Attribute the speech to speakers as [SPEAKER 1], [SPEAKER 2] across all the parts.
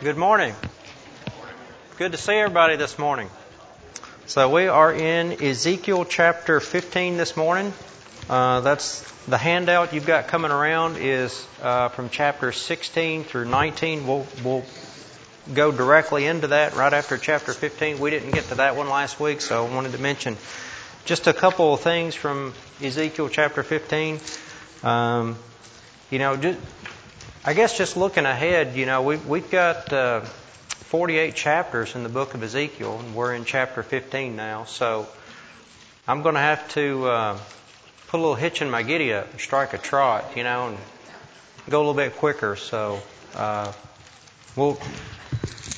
[SPEAKER 1] Good morning. Good to see everybody this morning. So we are in Ezekiel chapter 15 this morning. Uh, that's the handout you've got coming around is uh, from chapter 16 through 19. We'll, we'll go directly into that right after chapter 15. We didn't get to that one last week, so I wanted to mention just a couple of things from Ezekiel chapter 15. Um, you know, just, I guess just looking ahead, you know, we've, we've got uh, 48 chapters in the book of Ezekiel, and we're in chapter 15 now. So I'm going to have to uh, put a little hitch in my giddy up and strike a trot, you know, and go a little bit quicker. So uh, we'll.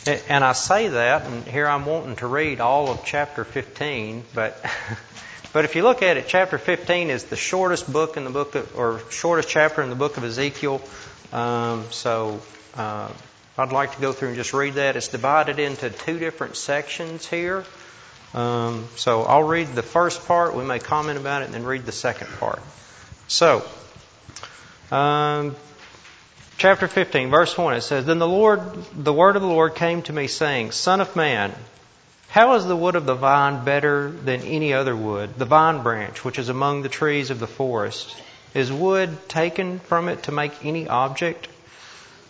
[SPEAKER 1] And I say that, and here I'm wanting to read all of chapter 15, but but if you look at it, chapter 15 is the shortest book in the book of, or shortest chapter in the book of Ezekiel. Um, so uh, I'd like to go through and just read that. It's divided into two different sections here. Um, so I'll read the first part. We may comment about it and then read the second part. So, um, chapter 15, verse 1, it says, Then the Lord, the word of the Lord came to me saying, Son of man, how is the wood of the vine better than any other wood? The vine branch, which is among the trees of the forest. Is wood taken from it to make any object?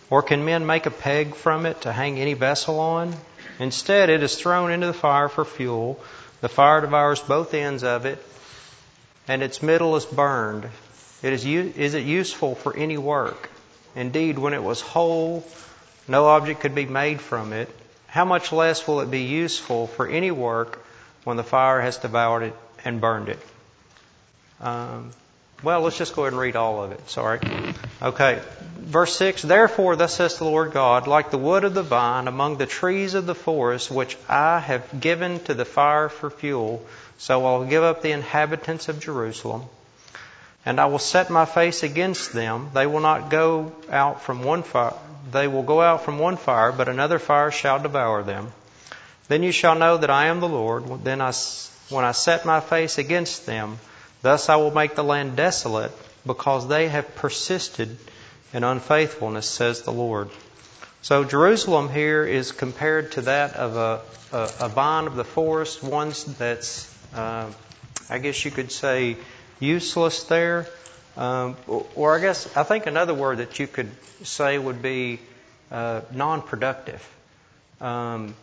[SPEAKER 1] Or can men make a peg from it to hang any vessel on? Instead, it is thrown into the fire for fuel. The fire devours both ends of it, and its middle is burned. It is, is it useful for any work? Indeed, when it was whole, no object could be made from it. How much less will it be useful for any work when the fire has devoured it and burned it? Um, well, let's just go ahead and read all of it. Sorry. Okay. Verse 6 Therefore, thus says the Lord God, like the wood of the vine among the trees of the forest, which I have given to the fire for fuel, so I'll give up the inhabitants of Jerusalem. And I will set my face against them. They will not go out from one fire. They will go out from one fire, but another fire shall devour them. Then you shall know that I am the Lord. Then I, when I set my face against them, Thus I will make the land desolate because they have persisted in unfaithfulness, says the Lord. So Jerusalem here is compared to that of a, a, a vine of the forest, one that's, uh, I guess you could say, useless there. Um, or I guess, I think another word that you could say would be uh, non productive. Um,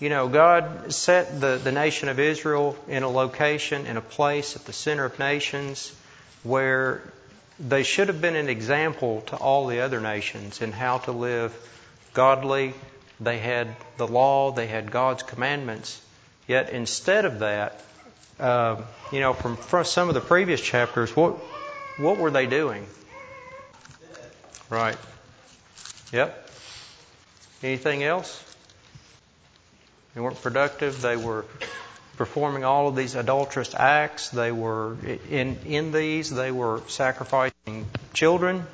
[SPEAKER 1] you know, God set the, the nation of Israel in a location, in a place at the center of nations where they should have been an example to all the other nations in how to live godly. They had the law, they had God's commandments. Yet instead of that, uh, you know, from, from some of the previous chapters, what what were they doing? Right. Yep. Anything else? They weren't productive. They were performing all of these adulterous acts. They were in in these. They were sacrificing children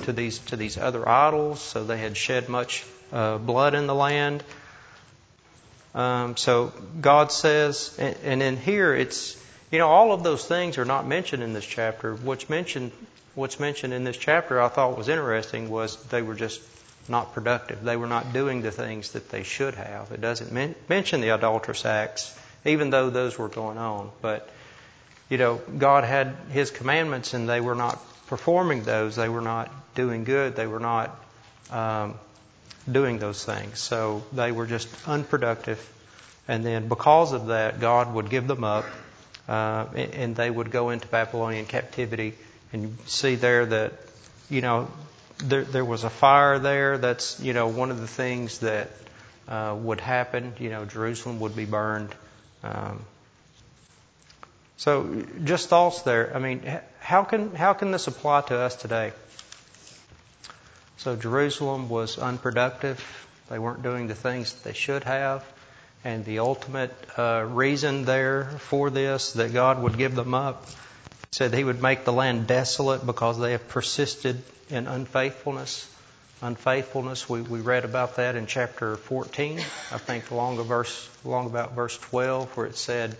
[SPEAKER 1] to these to these other idols. So they had shed much uh, blood in the land. Um, so God says, and, and in here it's you know all of those things are not mentioned in this chapter. What's mentioned what's mentioned in this chapter I thought was interesting was they were just not productive. They were not doing the things that they should have. It doesn't men- mention the adulterous acts, even though those were going on. But, you know, God had His commandments and they were not performing those. They were not doing good. They were not um, doing those things. So they were just unproductive. And then because of that, God would give them up uh, and they would go into Babylonian captivity. And you see there that, you know, there, there was a fire there. That's you know one of the things that uh, would happen. You know, Jerusalem would be burned. Um, so just thoughts there. I mean, how can how can this apply to us today? So Jerusalem was unproductive. They weren't doing the things that they should have. And the ultimate uh, reason there for this, that God would give them up, said He would make the land desolate because they have persisted in unfaithfulness. Unfaithfulness, we, we read about that in chapter 14, I think along, verse, along about verse 12, where it said,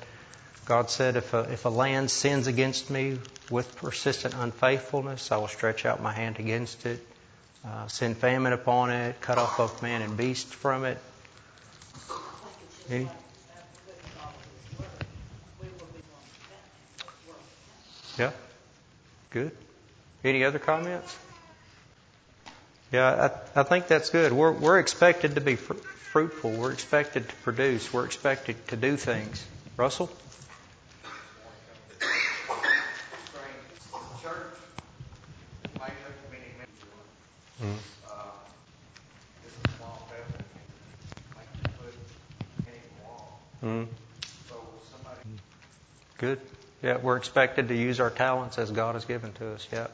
[SPEAKER 1] God said, if a, if a land sins against me with persistent unfaithfulness, I will stretch out my hand against it uh, send famine upon it, cut off both man and beast from it. Any? Yeah. Good. Any other comments? Yeah, I, I think that's good. We're, we're expected to be fr- fruitful. We're expected to produce. We're expected to do things. Russell? Mm. Good. Yeah, we're expected to use our talents as God has given to us. Yeah.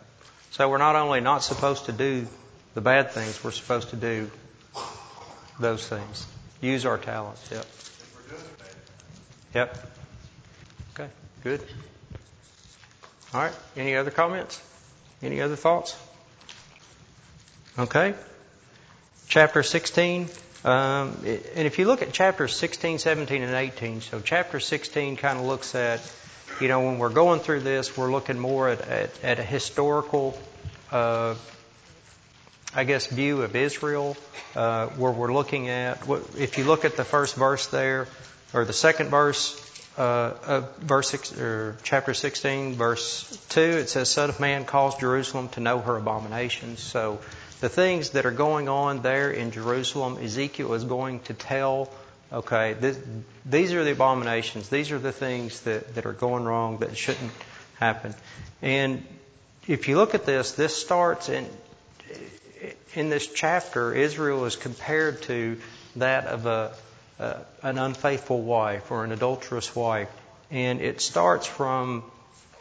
[SPEAKER 1] So we're not only not supposed to do the bad things, we're supposed to do those things. Use our talents. Yep. Yep. Okay. Good. All right. Any other comments? Any other thoughts? Okay. Chapter 16. Um, and if you look at chapters 16, 17, and 18, so chapter 16 kind of looks at, you know, when we're going through this, we're looking more at, at, at a historical, uh, I guess, view of Israel, uh, where we're looking at, if you look at the first verse there, or the second verse, uh, verse six, or chapter 16, verse 2, it says, Son of man, cause Jerusalem to know her abominations. So the things that are going on there in Jerusalem, Ezekiel is going to tell, okay, this, these are the abominations. These are the things that, that are going wrong that shouldn't happen. And if you look at this, this starts in, in this chapter, Israel is compared to that of a, an unfaithful wife or an adulterous wife. And it starts from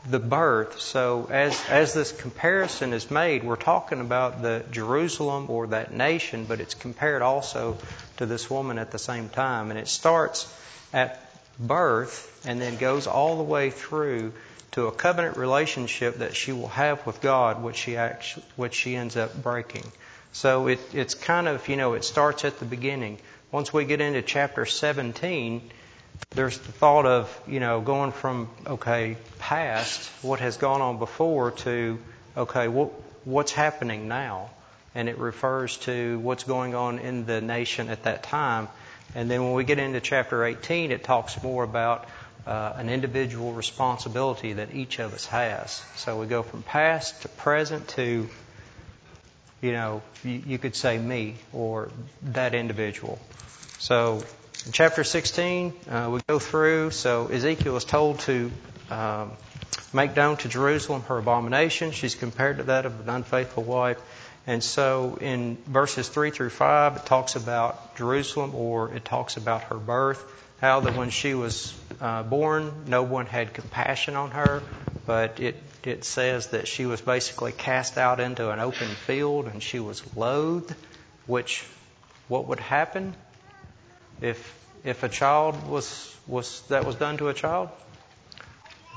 [SPEAKER 1] the birth. So as, as this comparison is made, we're talking about the Jerusalem or that nation, but it's compared also to this woman at the same time. And it starts at birth and then goes all the way through to a covenant relationship that she will have with God, which she actually, which she ends up breaking. So it, it's kind of, you know, it starts at the beginning. Once we get into chapter 17, there's the thought of, you know, going from, okay, past, what has gone on before, to, okay, what, what's happening now? And it refers to what's going on in the nation at that time. And then when we get into chapter 18, it talks more about uh, an individual responsibility that each of us has. So we go from past to present to, you know, you, you could say me or that individual. So in chapter 16, uh, we go through. So Ezekiel is told to um, make known to Jerusalem her abomination. She's compared to that of an unfaithful wife. And so in verses 3 through 5, it talks about Jerusalem or it talks about her birth. How that when she was uh, born, no one had compassion on her, but it, it says that she was basically cast out into an open field and she was loathed, which what would happen if if a child was was that was done to a child,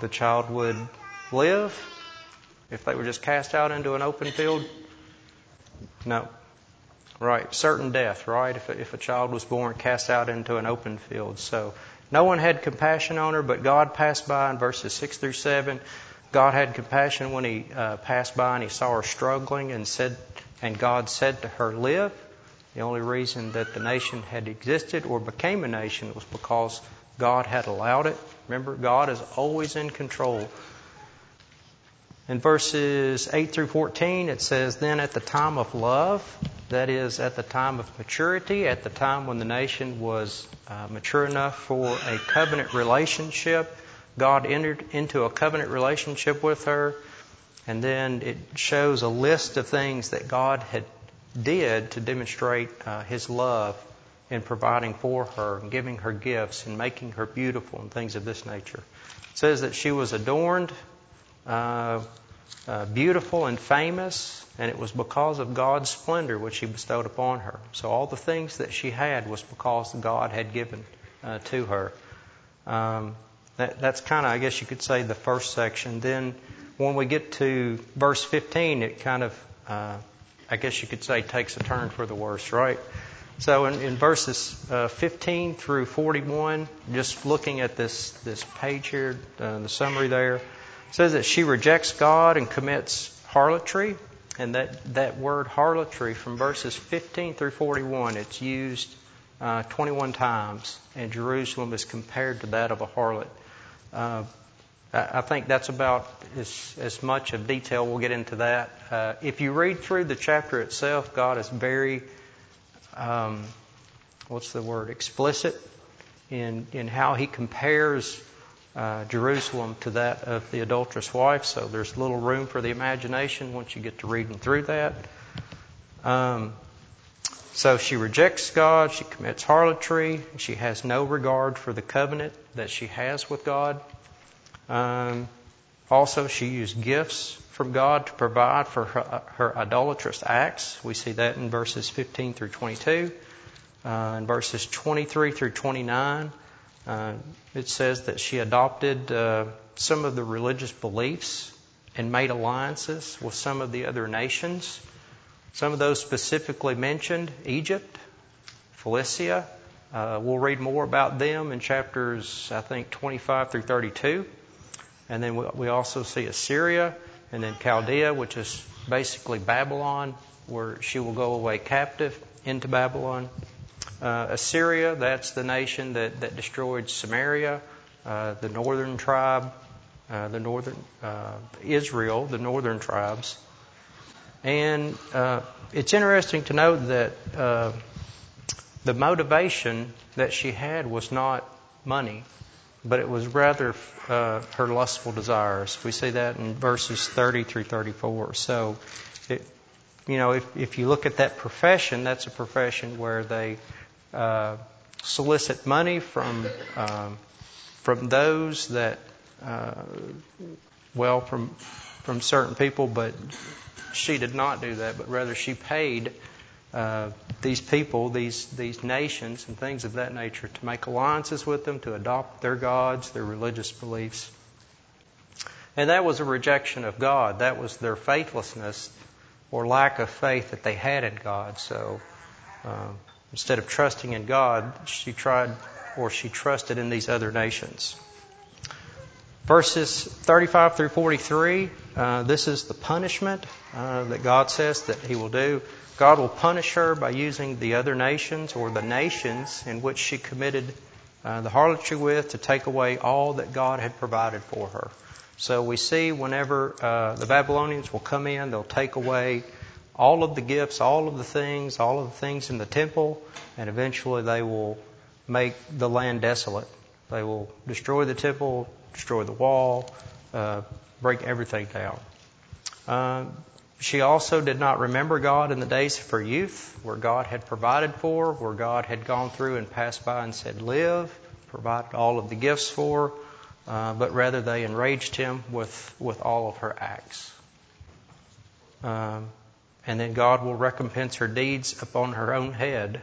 [SPEAKER 1] the child would live. If they were just cast out into an open field, no. Right, certain death, right? If a, if a child was born cast out into an open field. So no one had compassion on her, but God passed by in verses 6 through 7. God had compassion when he uh, passed by and he saw her struggling and said, and God said to her, live. The only reason that the nation had existed or became a nation was because God had allowed it. Remember, God is always in control. In verses 8 through 14, it says, Then at the time of love, that is, at the time of maturity, at the time when the nation was uh, mature enough for a covenant relationship, God entered into a covenant relationship with her. And then it shows a list of things that God had did to demonstrate uh, his love in providing for her and giving her gifts and making her beautiful and things of this nature. It says that she was adorned, uh, uh, beautiful and famous, and it was because of God's splendor which He bestowed upon her. So all the things that she had was because God had given uh, to her. Um, that, that's kind of, I guess you could say, the first section. Then when we get to verse 15, it kind of uh, I guess you could say, takes a turn for the worse, right? So in, in verses uh, 15 through 41, just looking at this, this page here, uh, the summary there, says that she rejects God and commits harlotry. And that, that word harlotry from verses 15 through 41, it's used uh, 21 times, and Jerusalem is compared to that of a harlot. I think that's about as, as much of detail. We'll get into that. Uh, if you read through the chapter itself, God is very, um, what's the word, explicit in, in how He compares uh, Jerusalem to that of the adulterous wife. So there's little room for the imagination once you get to reading through that. Um, so she rejects God, she commits harlotry, she has no regard for the covenant that she has with God. Um, also, she used gifts from God to provide for her, her, idolatrous acts. We see that in verses 15 through 22. Uh, in verses 23 through 29, uh, it says that she adopted uh, some of the religious beliefs and made alliances with some of the other nations. Some of those specifically mentioned Egypt, Philistia. Uh, we'll read more about them in chapters, I think, 25 through 32. And then we also see Assyria and then Chaldea, which is basically Babylon, where she will go away captive into Babylon. Uh, Assyria, that's the nation that, that destroyed Samaria, uh, the northern tribe, uh, the northern uh, Israel, the northern tribes. And uh, it's interesting to note that uh, the motivation that she had was not money, but it was rather her lustful desires. We see that in verses 30 through 34. So, it, you know, if, if you look at that profession, that's a profession where they uh, solicit money from um, from those that uh, well from from certain people, but she did not do that, but rather she paid uh, these people, these these nations, and things of that nature to make alliances with them, to adopt their gods, their religious beliefs. And that was a rejection of God. That was their faithlessness or lack of faith that they had in God. So um, Instead of trusting in God, she tried or she trusted in these other nations. Verses 35 through 43, uh, this is the punishment uh, that God says that He will do. God will punish her by using the other nations or the nations in which she committed uh, the harlotry with to take away all that God had provided for her. So we see whenever uh, the Babylonians will come in, they'll take away all of the gifts, all of the things, all of the things in the temple, and eventually they will make the land desolate. They will destroy the temple, destroy the wall, uh, break everything down. Uh, she also did not remember God in the days of her youth, where God had provided for, where God had gone through and passed by and said, Live, provided all of the gifts for, uh, but rather they enraged him with, with all of her acts. Um, and then God will recompense her deeds upon her own head.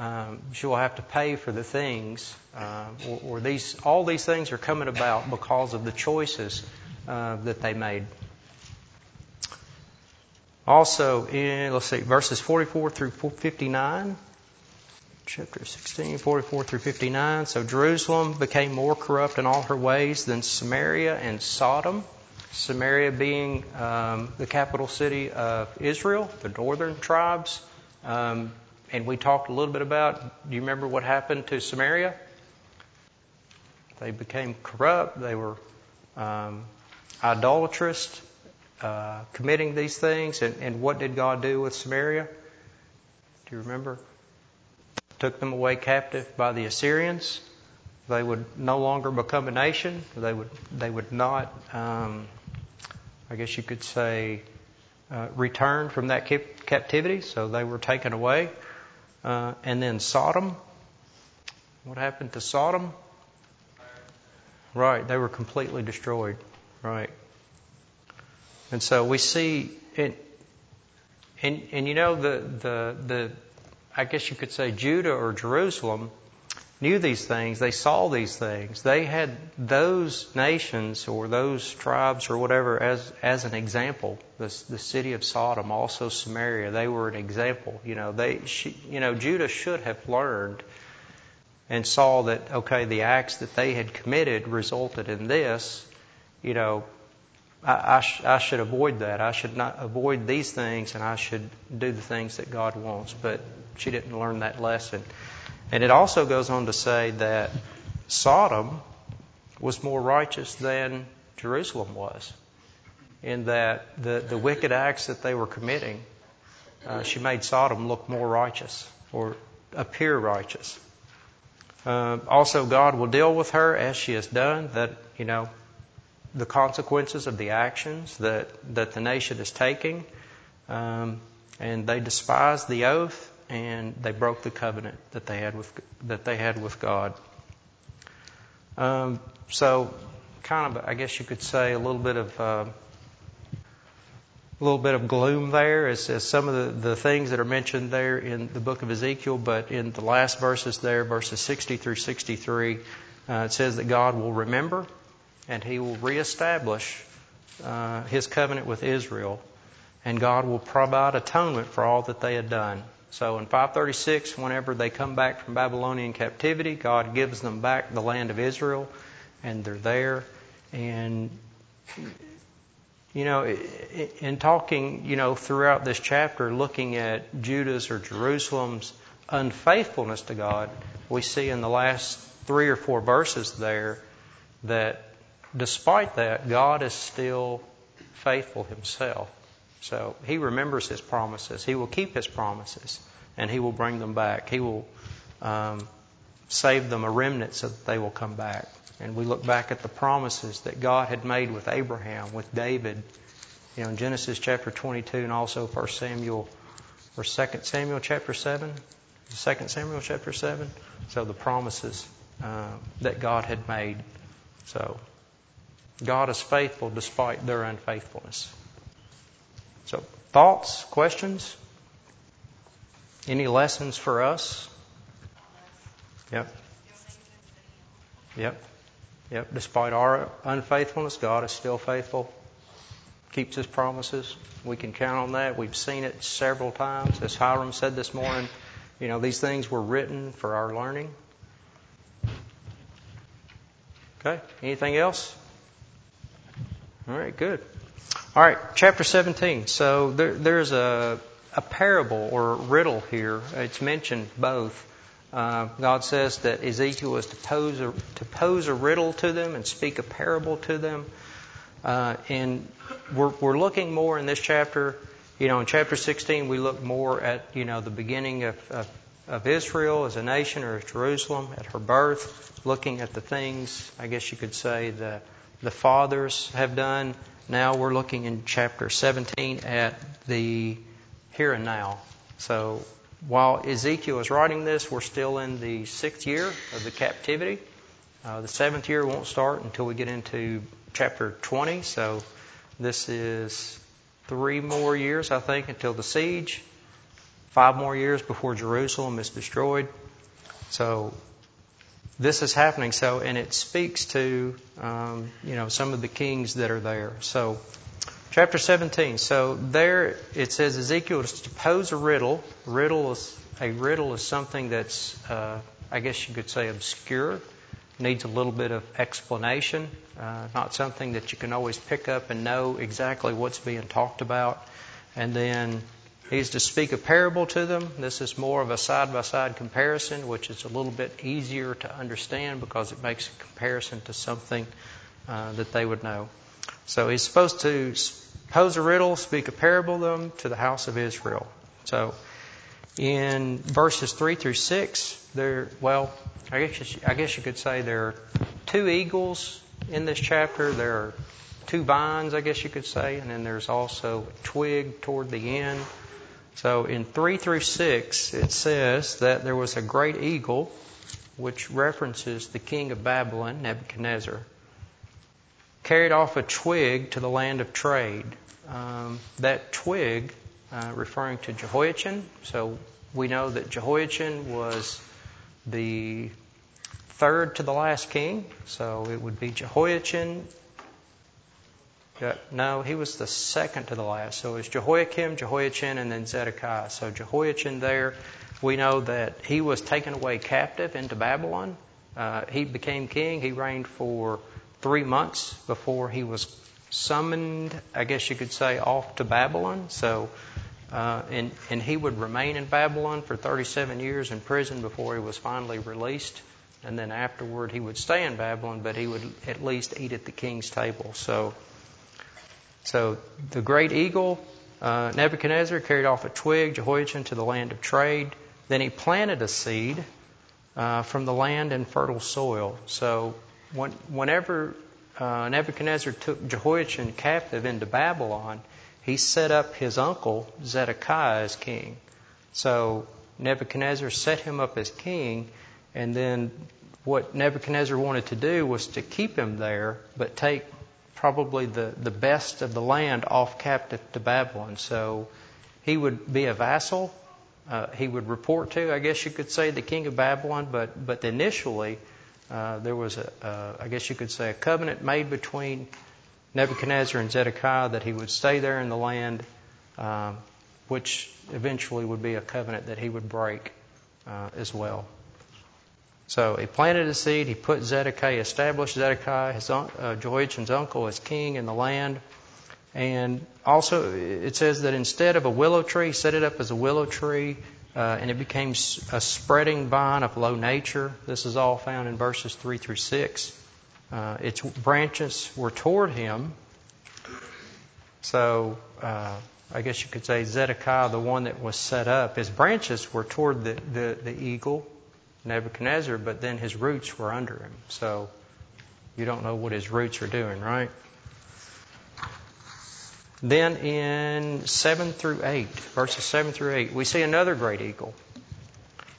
[SPEAKER 1] Um, she will have to pay for the things, uh, or, or, these all these things are coming about because of the choices uh, that they made. Also, in let's see, verses 44 through 59, chapter 16, 44 through 59. So Jerusalem became more corrupt in all her ways than Samaria and Sodom. Samaria being um, the capital city of Israel, the northern tribes. Um, and we talked a little bit about, do you remember what happened to Samaria? They became corrupt. They were um, idolatrous, uh, committing these things. And, and what did God do with Samaria? Do you remember? Took them away captive by the Assyrians. They would no longer become a nation. They would they would not um, I guess you could say, uh, returned from that cap- captivity, so they were taken away. Uh, and then Sodom. What happened to Sodom? Right, they were completely destroyed. Right. And so we see it, and, and you know, the, the, the, I guess you could say Judah or Jerusalem knew these things, they saw these things. They had those nations or those tribes or whatever as as an example. The, the city of Sodom, also Samaria, they were an example. You know, they she, you know Judah should have learned and saw that okay, the acts that they had committed resulted in this. You know, I, I, sh- I should avoid that. I should not avoid these things, and I should do the things that God wants. But she didn't learn that lesson. And it also goes on to say that Sodom was more righteous than Jerusalem was, in that the, the wicked acts that they were committing, uh, she made Sodom look more righteous or appear righteous. Uh, also, God will deal with her as she has done, that, you know, the consequences of the actions that, that the nation is taking. Um, and they despise the oath and they broke the covenant that they had with, that they had with God. Um, so, kind of, I guess you could say, a little bit of uh, a little bit of gloom there as, as some of the, the things that are mentioned there in the book of Ezekiel, but in the last verses there, verses 60 through 63, uh, it says that God will remember and He will reestablish uh, His covenant with Israel, and God will provide atonement for all that they had done. So in 536, whenever they come back from Babylonian captivity, God gives them back the land of Israel, and they're there. And, you know, in talking, you know, throughout this chapter, looking at Judah's or Jerusalem's unfaithfulness to God, we see in the last three or four verses there that despite that, God is still faithful himself. So he remembers his promises. He will keep his promises, and he will bring them back. He will um, save them a remnant so that they will come back. And we look back at the promises that God had made with Abraham, with David, you know, in Genesis chapter 22 and also 1 Samuel or 2 Samuel chapter 7. 2 Samuel chapter 7. So the promises uh, that God had made. So God is faithful despite their unfaithfulness. So, thoughts, questions? Any lessons for us? Yep. Yep. Yep. Despite our unfaithfulness, God is still faithful, keeps His promises. We can count on that. We've seen it several times. As Hiram said this morning, you know, these things were written for our learning. Okay. Anything else? All right, good. All right, chapter 17. So there, there's a, a parable or riddle here. It's mentioned both. Uh, God says that Ezekiel is to pose, a, to pose a riddle to them and speak a parable to them. Uh, and we're, we're looking more in this chapter. You know, in chapter 16, we look more at, you know, the beginning of, of, of Israel as a nation or Jerusalem, at her birth, looking at the things, I guess you could say, the, the fathers have done now we're looking in chapter 17 at the here and now. So while Ezekiel is writing this, we're still in the sixth year of the captivity. Uh, the seventh year won't start until we get into chapter 20. So this is three more years, I think, until the siege. Five more years before Jerusalem is destroyed. So this is happening. So, and it speaks to, um, you know, some of the kings that are there. So, chapter 17. So there it says Ezekiel is to pose a riddle. Riddle is a riddle is something that's, uh, I guess you could say, obscure. Needs a little bit of explanation. Uh, not something that you can always pick up and know exactly what's being talked about. And then He's to speak a parable to them. This is more of a side by side comparison, which is a little bit easier to understand because it makes a comparison to something uh, that they would know. So he's supposed to pose a riddle, speak a parable to them to the house of Israel. So in verses 3 through 6, there, well, I guess, I guess you could say there are two eagles in this chapter. There are two vines, I guess you could say, and then there's also a twig toward the end. So in 3 through 6, it says that there was a great eagle, which references the king of Babylon, Nebuchadnezzar, carried off a twig to the land of trade. Um, that twig, uh, referring to Jehoiachin, so we know that Jehoiachin was the third to the last king, so it would be Jehoiachin, no, he was the second to the last. So it was Jehoiakim, Jehoiachin, and then Zedekiah. So Jehoiachin there, we know that he was taken away captive into Babylon. Uh, he became king. He reigned for three months before he was summoned, I guess you could say, off to Babylon. So, uh, and, and he would remain in Babylon for 37 years in prison before he was finally released. And then afterward, he would stay in Babylon, but he would at least eat at the king's table. So, so the great eagle, uh, Nebuchadnezzar, carried off a twig, Jehoiachin, to the land of trade. Then he planted a seed uh, from the land and fertile soil. So when, whenever uh, Nebuchadnezzar took Jehoiachin captive into Babylon, he set up his uncle Zedekiah as king. So Nebuchadnezzar set him up as king, and then what Nebuchadnezzar wanted to do was to keep him there, but take probably the, the best of the land off captive to Babylon. So he would be a vassal. Uh, he would report to, I guess you could say, the king of Babylon, but, but initially uh, there was a, uh, I guess you could say, a covenant made between Nebuchadnezzar and Zedekiah that he would stay there in the land, um, which eventually would be a covenant that he would break uh, as well. So he planted a seed. He put Zedekiah, established Zedekiah, his uh, Jehoiachin's uncle, as king in the land. And also, it says that instead of a willow tree, he set it up as a willow tree uh, and it became a spreading vine of low nature. This is all found in verses 3 through 6. Uh, its branches were toward him. So, uh, I guess you could say Zedekiah, the one that was set up, his branches were toward the, the, the eagle, Nebuchadnezzar, but then his roots were under him. So, you don't know what his roots are doing, right? Then in 7 through 8, verses 7 through 8, we see another great eagle.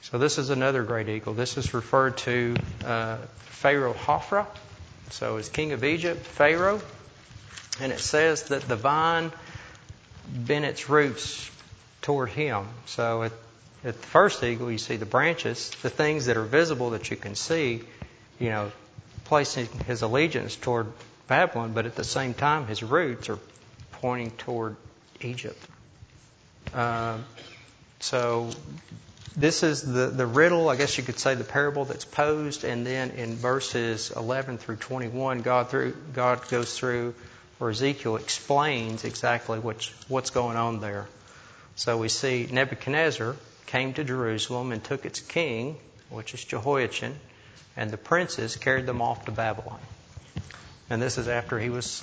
[SPEAKER 1] So this is another great eagle. This is referred to uh, Pharaoh Hophra. So as king of Egypt, Pharaoh. And it says that the vine bent its roots toward him. So at, at the first eagle, you see the branches, the things that are visible that you can see, you know, placing his allegiance toward Babylon, but at the same time, his roots are pointing toward Egypt. Uh, so this is the, the riddle, I guess you could say the parable that's posed, and then in verses 11 through 21, God through God goes through, or Ezekiel explains exactly what's what's going on there. So we see Nebuchadnezzar came to Jerusalem and took its king, which is Jehoiachin, and the princes carried them off to Babylon. And this is after he was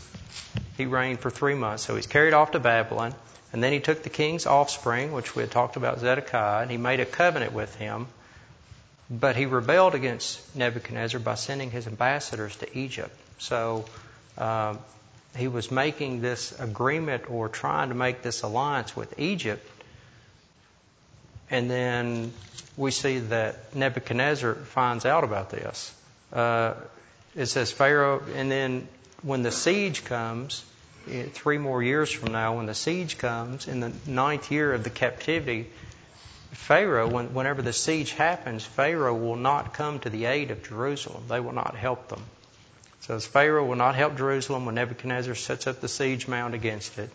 [SPEAKER 1] he reigned for three months. So he's carried off to Babylon. And then he took the king's offspring, which we had talked about Zedekiah, and he made a covenant with him. But he rebelled against Nebuchadnezzar by sending his ambassadors to Egypt. So uh, he was making this agreement or trying to make this alliance with Egypt. And then we see that Nebuchadnezzar finds out about this. Uh, it says Pharaoh, and then when the siege comes, eh, three more years from now, when the siege comes, in the ninth year of the captivity, Pharaoh, when, whenever the siege happens, Pharaoh will not come to the aid of Jerusalem. They will not help them. So Pharaoh will not help Jerusalem when Nebuchadnezzar sets up the siege mound against it.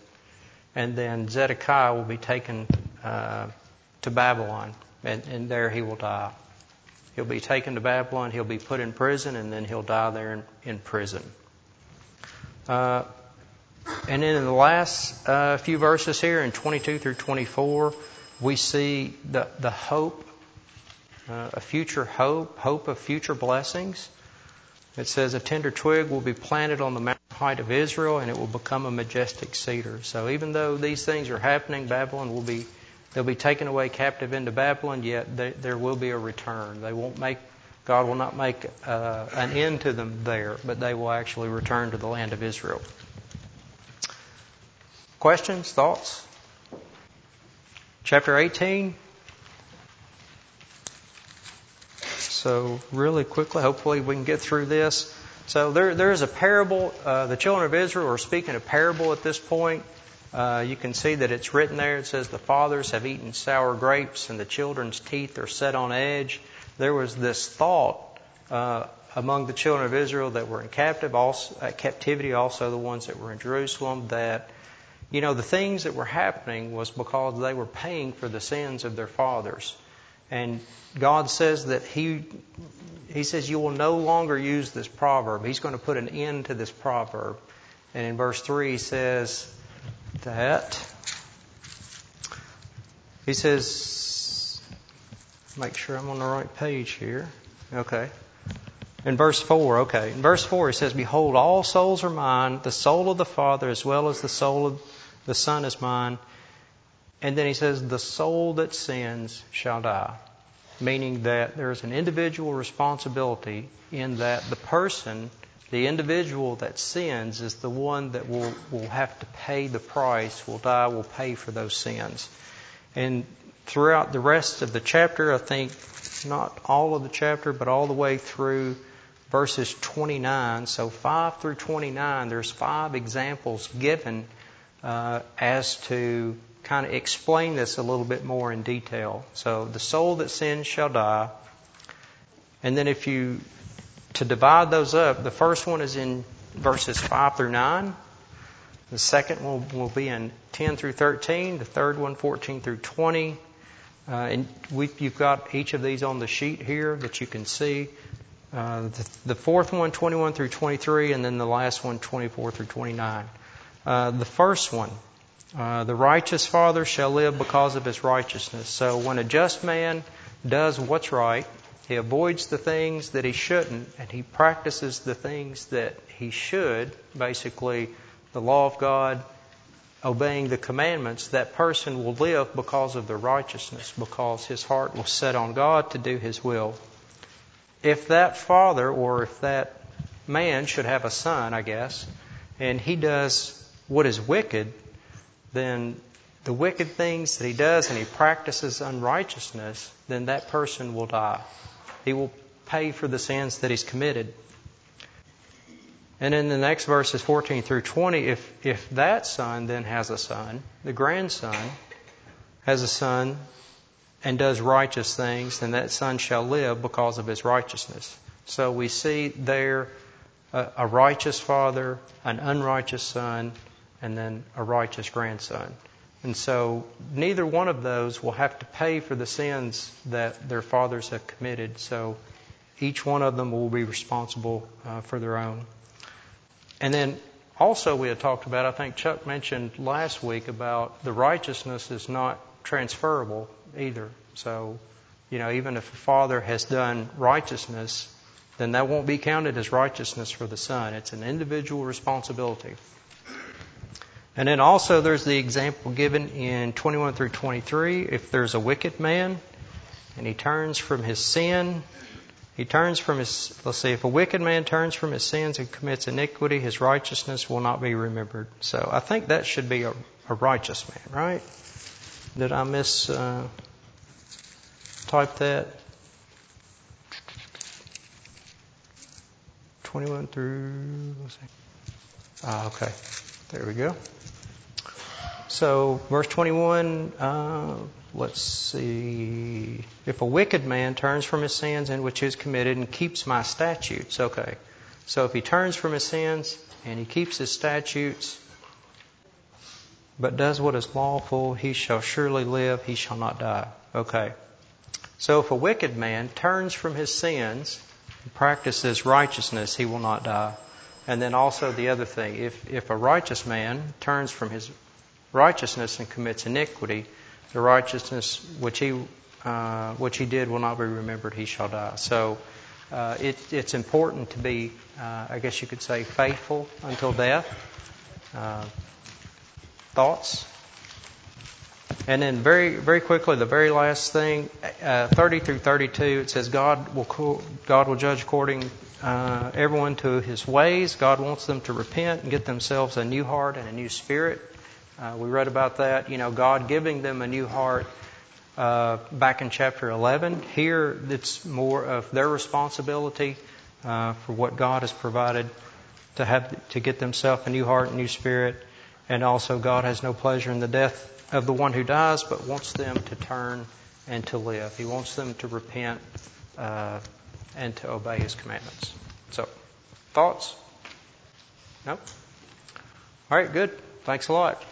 [SPEAKER 1] And then Zedekiah will be taken uh, to Babylon, and, and there he will die. He'll be taken to Babylon, he'll be put in prison, and then he'll die there in, in prison. Uh, and then in the last uh, few verses here, in 22 through 24, we see the, the hope, uh, a future hope, hope of future blessings. It says, A tender twig will be planted on the mountain height of Israel, and it will become a majestic cedar. So even though these things are happening, Babylon will be, they'll be taken away captive into Babylon, yet they, there will be a return. They won't make God will not make uh, an end to them there, but they will actually return to the land of Israel. Questions, thoughts? Chapter 18. So, really quickly, hopefully we can get through this. So, there, there is a parable. Uh, the children of Israel are speaking a parable at this point. Uh, you can see that it's written there. It says, The fathers have eaten sour grapes, and the children's teeth are set on edge there was this thought uh, among the children of Israel that were in captive, also, uh, captivity, also the ones that were in Jerusalem, that you know the things that were happening was because they were paying for the sins of their fathers, and God says that He He says you will no longer use this proverb. He's going to put an end to this proverb. And in verse 3, he says that, he says, make sure I'm on the right page here. Okay. In verse 4, okay. In verse 4, he says, Behold, all souls are mine, the soul of the Father as well as the soul of the Son is mine. And then he says, The soul that sins shall die. Meaning that there is an individual responsibility in that the person, the individual that sins, is the one that will, will have to pay the price, will die, will pay for those sins. And throughout the rest of the chapter, I think not all of the chapter, but all the way through verses 29. So 5 through 29, there's five examples given uh, as to kind of explain this a little bit more in detail. So the soul that sins shall die. And then if you, to divide those up, the first one is in verses 5 through 9. The second one will be in 10 through 13. The third one, 14 through 20. Uh, and we, you've got each of these on the sheet here that you can see. Uh, the, the, fourth one, 21 through 23, and then the last one, 24 through 29. Uh, the first one, uh, the righteous father shall live because of his righteousness. So when a just man does what's right, he avoids the things that he shouldn't, and he practices the things that he should, basically the law of God, obeying the commandments, that person will live because of the righteousness, because his heart was set on God to do his will. If that father or if that man should have a son, I guess, and he does what is wicked, then the wicked things that he does and he practices unrighteousness, then that person will die. He will pay for the sins that he's committed. And in the next verses 14 through 20, if, if that son then has a son, the grandson has a son and does righteous things, then that son shall live because of his righteousness. So we see there a, a righteous father, an unrighteous son, and then a righteous grandson. And so neither one of those will have to pay for the sins that their fathers have committed. So each one of them will be responsible uh, for their own. And then also we had talked about, I think Chuck mentioned last week about the righteousness is not transferable either. So, you know, even if a father has done righteousness, then that won't be counted as righteousness for the son. It's an individual responsibility. And then also there's the example given in 21 through 23. If there's a wicked man and he turns from his sin, he turns from his, let's see, if a wicked man turns from his sins and commits iniquity, his righteousness will not be remembered. So I think that should be a, a righteous man, right? Did I miss uh, type that? 21 through, let's see. Ah, okay. There we go. So, verse 21, uh, let's see. If a wicked man turns from his sins in which he has committed and keeps my statutes, okay. So if he turns from his sins and he keeps his statutes, but does what is lawful, he shall surely live, he shall not die. Okay. So if a wicked man turns from his sins and practices righteousness, he will not die. And then also the other thing, if, if a righteous man turns from his righteousness and commits iniquity, the righteousness which he uh, which he did will not be remembered; he shall die. So uh, it, it's important to be, uh, I guess you could say, faithful until death. Uh, thoughts. And then very, very quickly, the very last thing, uh, 30 through 32, it says God will God will judge according uh, everyone to his ways. God wants them to repent and get themselves a new heart and a new spirit. Uh, we read about that, you know, God giving them a new heart uh, back in chapter 11. Here, it's more of their responsibility uh, for what God has provided to have to get themselves a new heart, a new spirit, and also God has no pleasure in the death of the one who dies, but wants them to turn and to live. He wants them to repent uh, and to obey His commandments. So, thoughts? No. All right, good. Thanks a lot.